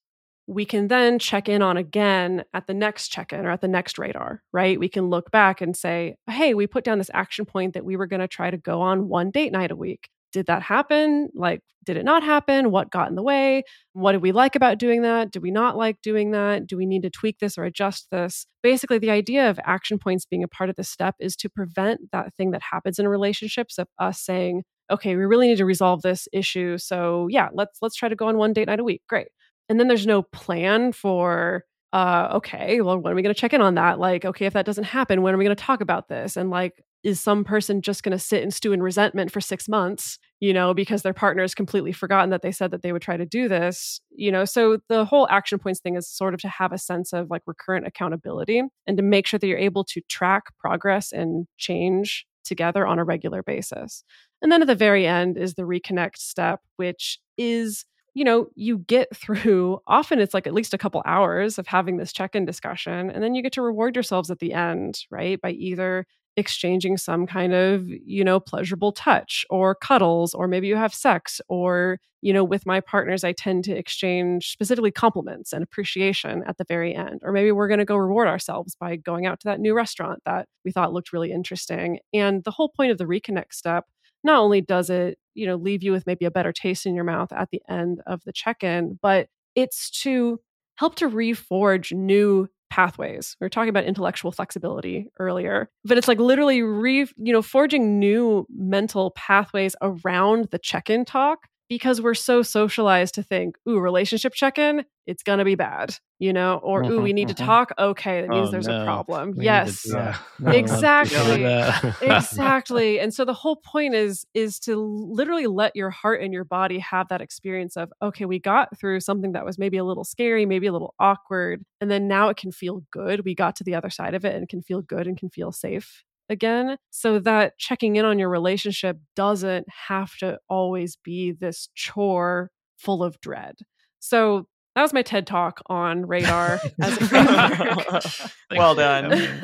we can then check in on again at the next check in or at the next radar, right? We can look back and say, hey, we put down this action point that we were going to try to go on one date night a week. Did that happen? Like, did it not happen? What got in the way? What did we like about doing that? Do we not like doing that? Do we need to tweak this or adjust this? Basically, the idea of action points being a part of the step is to prevent that thing that happens in relationships of us saying, okay, we really need to resolve this issue. So yeah, let's let's try to go on one date night a week. Great and then there's no plan for uh okay well when are we going to check in on that like okay if that doesn't happen when are we going to talk about this and like is some person just going to sit and stew in resentment for 6 months you know because their partner has completely forgotten that they said that they would try to do this you know so the whole action points thing is sort of to have a sense of like recurrent accountability and to make sure that you're able to track progress and change together on a regular basis and then at the very end is the reconnect step which is you know, you get through often it's like at least a couple hours of having this check in discussion, and then you get to reward yourselves at the end, right? By either exchanging some kind of, you know, pleasurable touch or cuddles, or maybe you have sex, or, you know, with my partners, I tend to exchange specifically compliments and appreciation at the very end. Or maybe we're going to go reward ourselves by going out to that new restaurant that we thought looked really interesting. And the whole point of the reconnect step not only does it, you know, leave you with maybe a better taste in your mouth at the end of the check-in, but it's to help to reforge new pathways. We were talking about intellectual flexibility earlier, but it's like literally re, you know, forging new mental pathways around the check-in talk because we're so socialized to think, ooh, relationship check in, it's going to be bad, you know, or ooh, mm-hmm, we need to mm-hmm. talk. Okay, that means Oh, there's no. a problem. We need to yes. Yeah. No, Exactly. let's do that. exactly and so the whole point is is to literally let your heart and your body have that experience of okay we got through something that was maybe a little scary maybe a little awkward and then now it can feel good we got to the other side of it and can feel good and can feel safe again so that checking in on your relationship doesn't have to always be this chore full of dread so that was my TED talk on radar as a framework. well done.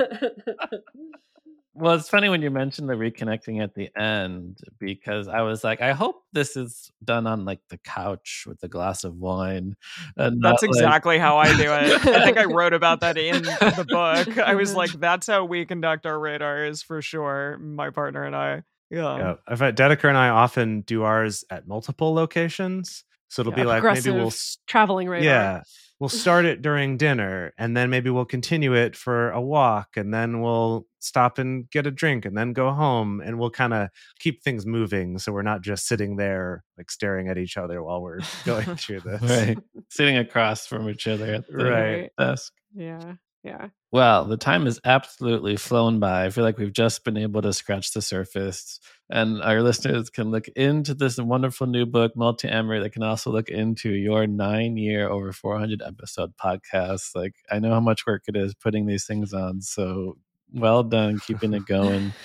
Emily. Well, it's funny when you mentioned the reconnecting at the end because I was like, I hope this is done on like the couch with a glass of wine. And That's not, like- exactly how I do it. I think I wrote about that in the book. I was like, that's how we conduct our radars for sure, my partner and I. Yeah. Yeah, I've had Dedeker and I often do ours at multiple locations. So it'll Yeah, be like maybe we'll traveling radar. yeah, we'll start it during dinner and then maybe we'll continue it for a walk and then we'll stop and get a drink and then go home and we'll kind of keep things moving so we're not just sitting there like staring at each other while we're going through this. right, sitting across from each other at the Right. desk. Yeah. Yeah. Well, the time has absolutely flown by. I feel like we've just been able to scratch the surface. And our listeners can look into this wonderful new book, Multiamory. They can also look into your nine year, over 400 episode podcast. Like, I know how much work it is putting these things on. So well done keeping it going.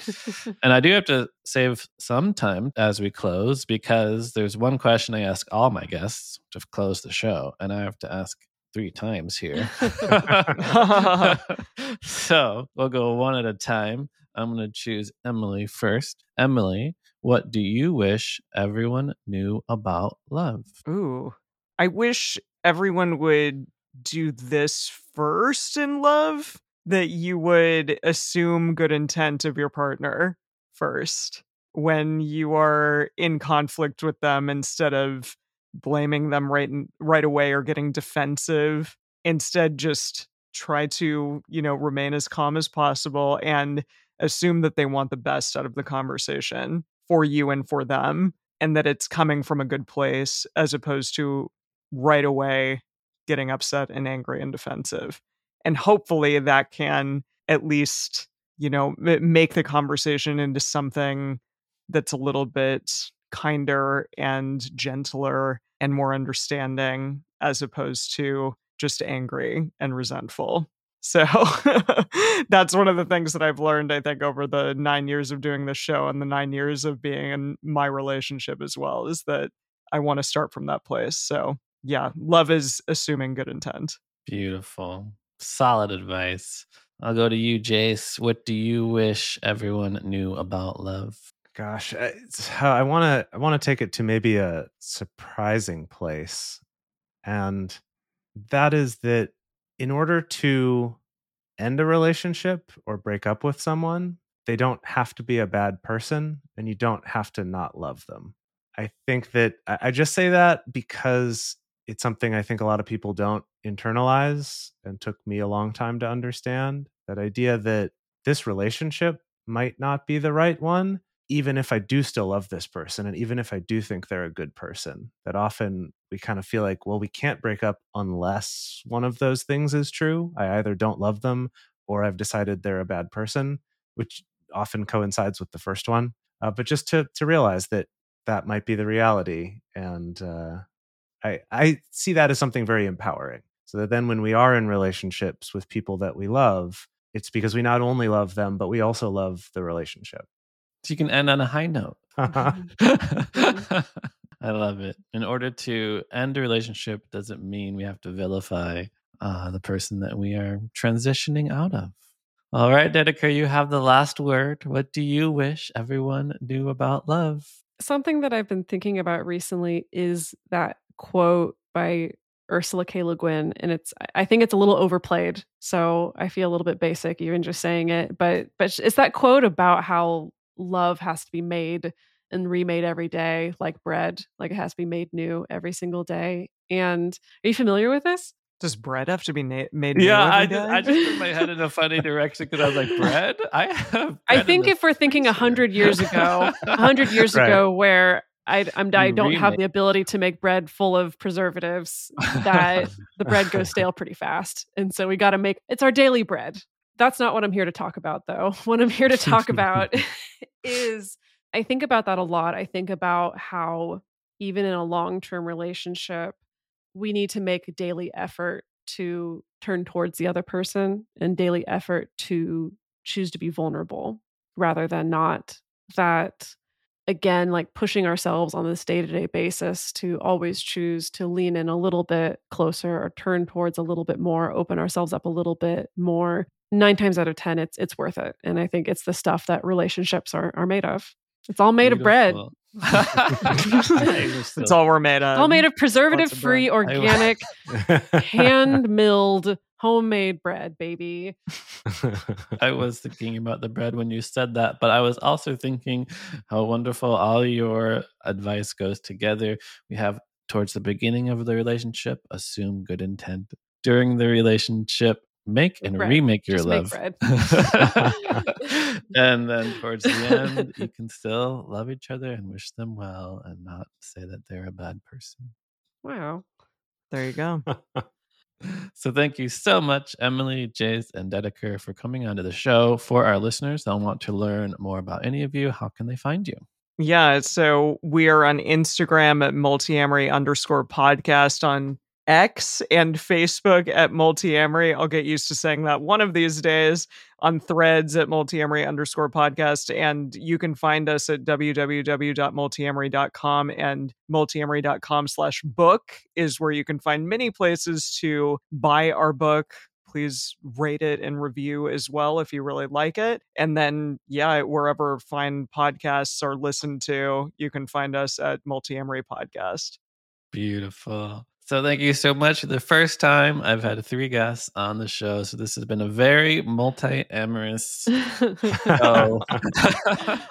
And I do have to save some time as we close because there's one question I ask all my guests to close the show. And I have to ask three times here. so we'll go one at a time. I'm going to choose Emily first. Emily, what do you wish everyone knew about love? Ooh. I wish everyone would do this first in love that you would assume good intent of your partner first when you are in conflict with them instead of blaming them right right away or getting defensive instead just try to you know remain as calm as possible and assume that they want the best out of the conversation for you and for them and that it's coming from a good place as opposed to right away getting upset and angry and defensive and hopefully that can at least you know make the conversation into something that's a little bit kinder and gentler and more understanding as opposed to just angry and resentful. So that's one of the things that I've learned, I think, over the nine years of doing this show and the nine years of being in my relationship as well, is that I want to start from that place. So, yeah, love is assuming good intent. Beautiful. Solid advice. I'll go to you, Jase. What do you wish everyone knew about love? Gosh, I want to uh, I want to take it to maybe a surprising place, and that is that in order to end a relationship or break up with someone, they don't have to be a bad person, and you don't have to not love them. I think that I just say that because it's something I think a lot of people don't internalize and took me a long time to understand. That idea that this relationship might not be the right one even if I do still love this person and even if I do think they're a good person, that often we kind of feel like, well, we can't break up unless one of those things is true. I either don't love them or I've decided they're a bad person, which often coincides with the first one. Uh, but just to to realize that that might be the reality, and uh, I I see that as something very empowering. So that then when we are in relationships with people that we love, it's because we not only love them, but we also love the relationship. So you can end on a high note. I love it. In order to end a relationship doesn't mean we have to vilify uh, the person that we are transitioning out of. All right, Dedeker, you have the last word. What do you wish everyone knew about love? Something that I've been thinking about recently is that quote by Ursula K. Le Guin, and it's I think it's a little overplayed, so I feel a little bit basic even just saying it. But but it's that quote about how love has to be made and remade every day like bread like it has to be made new every single day and are you familiar with this does bread have to be na- made yeah I just, I just put my head in a funny direction because i was like bread i have i think if we're thinking a hundred years ago a hundred years right. ago where I, I'm, I don't have the ability to make bread full of preservatives. That the bread goes stale pretty fast, and so we got to make it's our daily bread that's not what I'm here to talk about, though. What I'm here to talk about is I think about that a lot. I think about how, even in a long term relationship, we need to make daily effort to turn towards the other person and daily effort to choose to be vulnerable rather than not. That, again, like pushing ourselves on this day to day basis to always choose to lean in a little bit closer or turn towards a little bit more, open ourselves up a little bit more nine times out of ten it's it's worth it and i think it's the stuff that relationships are are made of it's all made Beautiful. of bread. It's all we're made of. All made of preservative free organic hand milled homemade bread baby. I was thinking about the bread when you said that but i was also thinking how wonderful all your advice goes together. We have towards the beginning of the relationship assume good intent. During the relationship make and bread. remake your Just love. and then towards the end, you can still love each other and wish them well and not say that they're a bad person. Wow. There you go. so thank you so much, Emily, Jase, and Dedeker for coming onto the show. For our listeners they'll want to learn more about any of you, how can they find you? Yeah, so we are on Instagram at multiamory underscore podcast on X and Facebook at multiamory. I'll get used to saying that one of these days on threads at multiamory underscore podcast. And you can find us at www.multiamory.com and multiamory.com slash book is where you can find many places to buy our book. Please rate it and review as well if you really like it. And then, yeah, wherever fine podcasts are listened to, you can find us at Multiamory Podcast. Beautiful. So thank you so much. The first time I've had three guests on the show, so this has been a very multi-amorous show.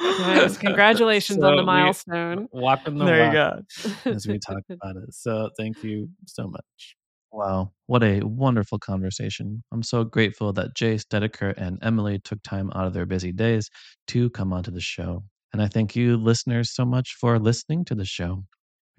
Nice. Congratulations on the So milestone. Walking the There you go. as we talk about it. So thank you so much. Wow, what a wonderful conversation. I'm so grateful that Jase, Dedeker, and Emily took time out of their busy days to come onto the show. And I thank you, listeners, so much for listening to the show.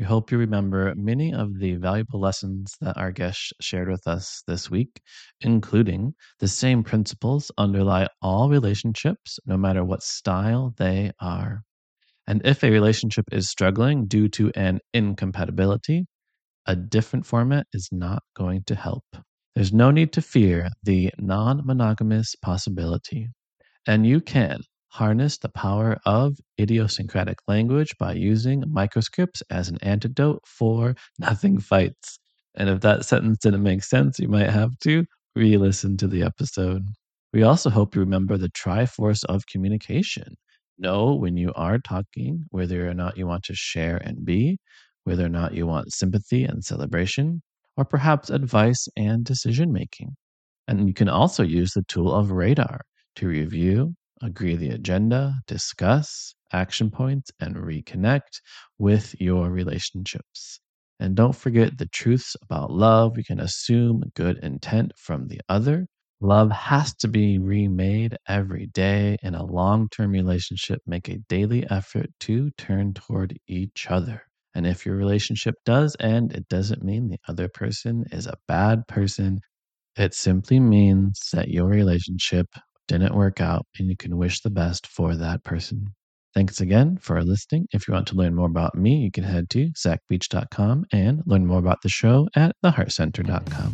We hope you remember many of the valuable lessons that our guests shared with us this week, including the same principles underlie all relationships, no matter what style they are. And if a relationship is struggling due to an incompatibility, a different format is not going to help. There's no need to fear the non monogamous possibility. And you can harness the power of idiosyncratic language by using microscripts as an antidote for nothing fights. And if that sentence didn't make sense, you might have to re listen to the episode. We also hope you remember the triforce of communication. Know when you are talking whether or not you want to share and be, whether or not you want sympathy and celebration, or perhaps advice and decision making. And you can also use the tool of radar to review, agree the agenda, discuss action points, and reconnect with your relationships. And don't forget the truths about love. We can assume good intent from the other. Love has to be remade every day in a long term relationship. Make a daily effort to turn toward each other. And if your relationship does end, it doesn't mean the other person is a bad person. It simply means that your relationship didn't work out and you can wish the best for that person. Thanks again for listening. If you want to learn more about me, you can head to zachbeach.com and learn more about the show at theheartcenter.com.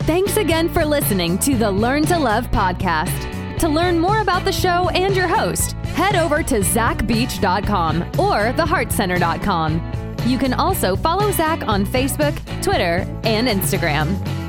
Thanks again for listening to the Learn to Love podcast. To learn more about the show and your host, head over to zachbeach.com or theheartcenter.com. You can also follow Zach on Facebook, Twitter, and Instagram.